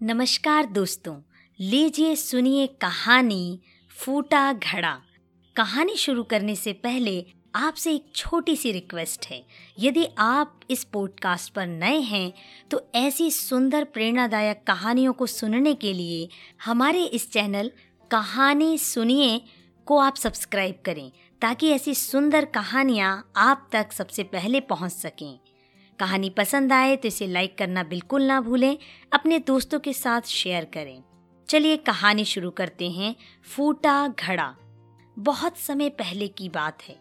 नमस्कार दोस्तों, लीजिए सुनिए कहानी फूटा घड़ा। कहानी शुरू करने से पहले आपसे एक छोटी सी रिक्वेस्ट है। यदि आप इस पॉडकास्ट पर नए हैं तो ऐसी सुंदर प्रेरणादायक कहानियों को सुनने के लिए हमारे इस चैनल कहानी सुनिए को आप सब्सक्राइब करें, ताकि ऐसी सुंदर कहानियाँ आप तक सबसे पहले पहुँच सकें। कहानी पसंद आए तो इसे लाइक करना बिल्कुल ना भूलें, अपने दोस्तों के साथ शेयर करें। चलिए कहानी शुरू करते हैं, फूटा घड़ा। बहुत समय पहले की बात है।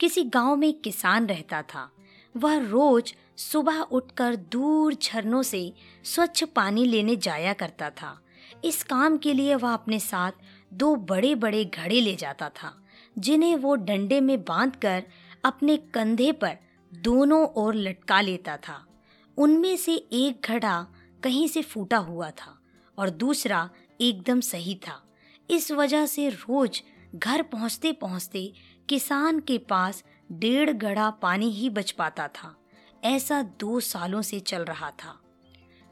किसी गाँव में किसान रहता था। वह रोज सुबह उठकर दूर झरनों से स्वच्छ पानी लेने जाया करता था। इस काम के लिए वह अपने साथ दो बड़े बड़े घड़े ले जाता था, जिन्हें वो डंडे में बांधकर अपने कंधे पर दोनों ओर लटका लेता था। उनमें से एक घड़ा कहीं से फूटा हुआ था और दूसरा एकदम सही था। इस वजह से रोज घर पहुँचते पहुँचते किसान के पास डेढ़ घड़ा पानी ही बच पाता था। ऐसा दो सालों से चल रहा था।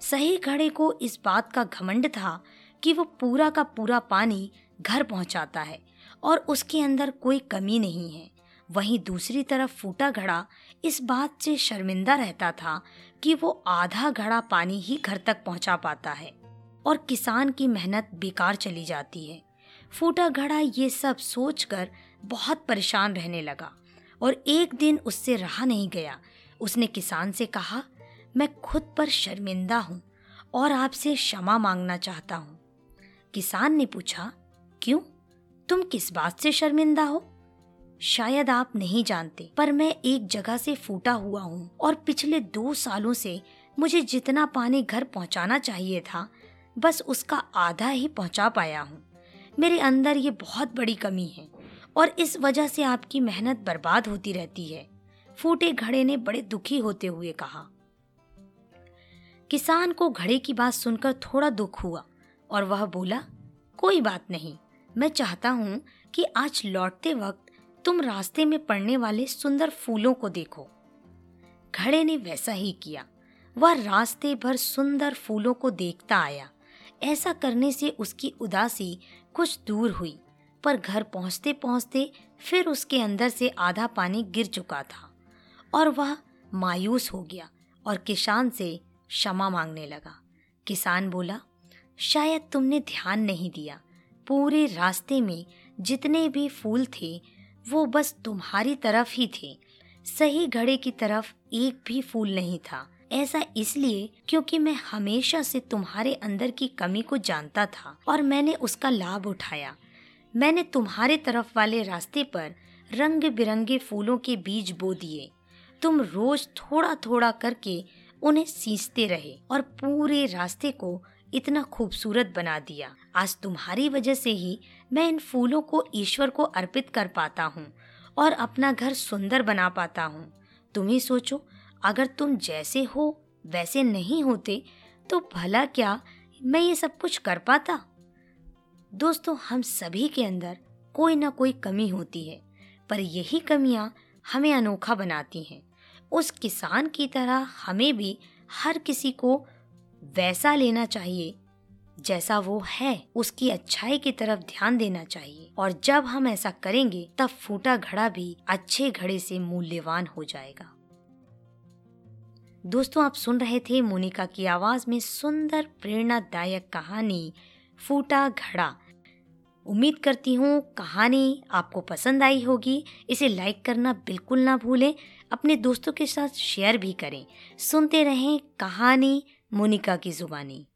सही घड़े को इस बात का घमंड था कि वो पूरा का पूरा पानी घर पहुंचाता है और उसके अंदर कोई कमी नहीं है। वहीं दूसरी तरफ़ फूटा घड़ा इस बात से शर्मिंदा रहता था कि वो आधा घड़ा पानी ही घर तक पहुँचा पाता है और किसान की मेहनत बेकार चली जाती है। फूटा घड़ा ये सब सोचकर बहुत परेशान रहने लगा और एक दिन उससे रहा नहीं गया। उसने किसान से कहा, मैं खुद पर शर्मिंदा हूँ और आपसे क्षमा मांगना चाहता हूँ। किसान ने पूछा, क्यों? तुम किस बात से शर्मिंदा हो? शायद आप नहीं जानते, पर मैं एक जगह से फूटा हुआ हूँ और पिछले दो सालों से मुझे जितना पानी घर पहुँचाना चाहिए था, बस उसका आधा ही पहुँचा पाया हूँ। मेरे अंदर ये बहुत बड़ी कमी है और इस वजह से आपकी मेहनत बर्बाद होती रहती है, फूटे घड़े ने बड़े दुखी होते हुए कहा। किसान को घड़े की बात सुनकर थोड़ा दुख हुआ और वह बोला, कोई बात नहीं, मैं चाहता हूँ कि आज लौटते वक्त तुम रास्ते में पड़ने वाले सुंदर फूलों को देखो। घड़े ने वैसा ही किया। वह रास्ते भर सुंदर फूलों को देखता आया। ऐसा करने से उसकी उदासी कुछ दूर हुई, पर घर पहुँचते पहुँचते फिर उसके अंदर से आधा पानी गिर चुका था और वह मायूस हो गया और किसान से क्षमा मांगने लगा। किसान बोला, शायद तुमने ध्यान नहीं दिया। पूरे रास्ते में जितने भी फूल थे वो बस तुम्हारी तरफ़ ही थे। सही घड़े की तरफ़ एक भी फूल नहीं था। ऐसा इसलिए क्योंकि मैं हमेशा से तुम्हारे अंदर की कमी को जानता था और मैंने उसका लाभ उठाया। मैंने तुम्हारे तरफ़ वाले रास्ते पर रंग बिरंगे फूलों के बीज बो दिए। तुम रोज थोड़ा थोड़ा करके उन्हें सींचते रहे और पूरे रास्ते को इतना खूबसूरत बना दिया। आज तुम्हारी वजह से ही मैं इन फूलों को ईश्वर को अर्पित कर पाता हूँ और अपना घर सुंदर बना पाता हूँ। तुम ही सोचो, अगर तुम जैसे हो, वैसे नहीं होते तो भला क्या मैं ये सब कुछ कर पाता? दोस्तों, हम सभी के अंदर कोई ना कोई कमी होती है, पर यही कमियाँ हमें अनोखा बनाती हैं। उस किसान की तरह हमें भी हर किसी को वैसा लेना चाहिए, जैसा वो है, उसकी अच्छाई की तरफ़ ध्यान देना चाहिए। और जब हम ऐसा करेंगे, तब फूटा घड़ा भी अच्छे घड़े से मूल्यवान हो जाएगा। दोस्तों, आप सुन रहे थे मोनिका की आवाज़ में सुंदर, प्रेरणादायक कहानी, फूटा घड़ा। उम्मीद करती हूँ, कहानी आपको पसंद आई होगी। इसे लाइक करना बिल्कुल ना भूलें। अपने दोस्तों के साथ शेयर भी करें। सुनते रहें कहानी मोनिका की जुबानी।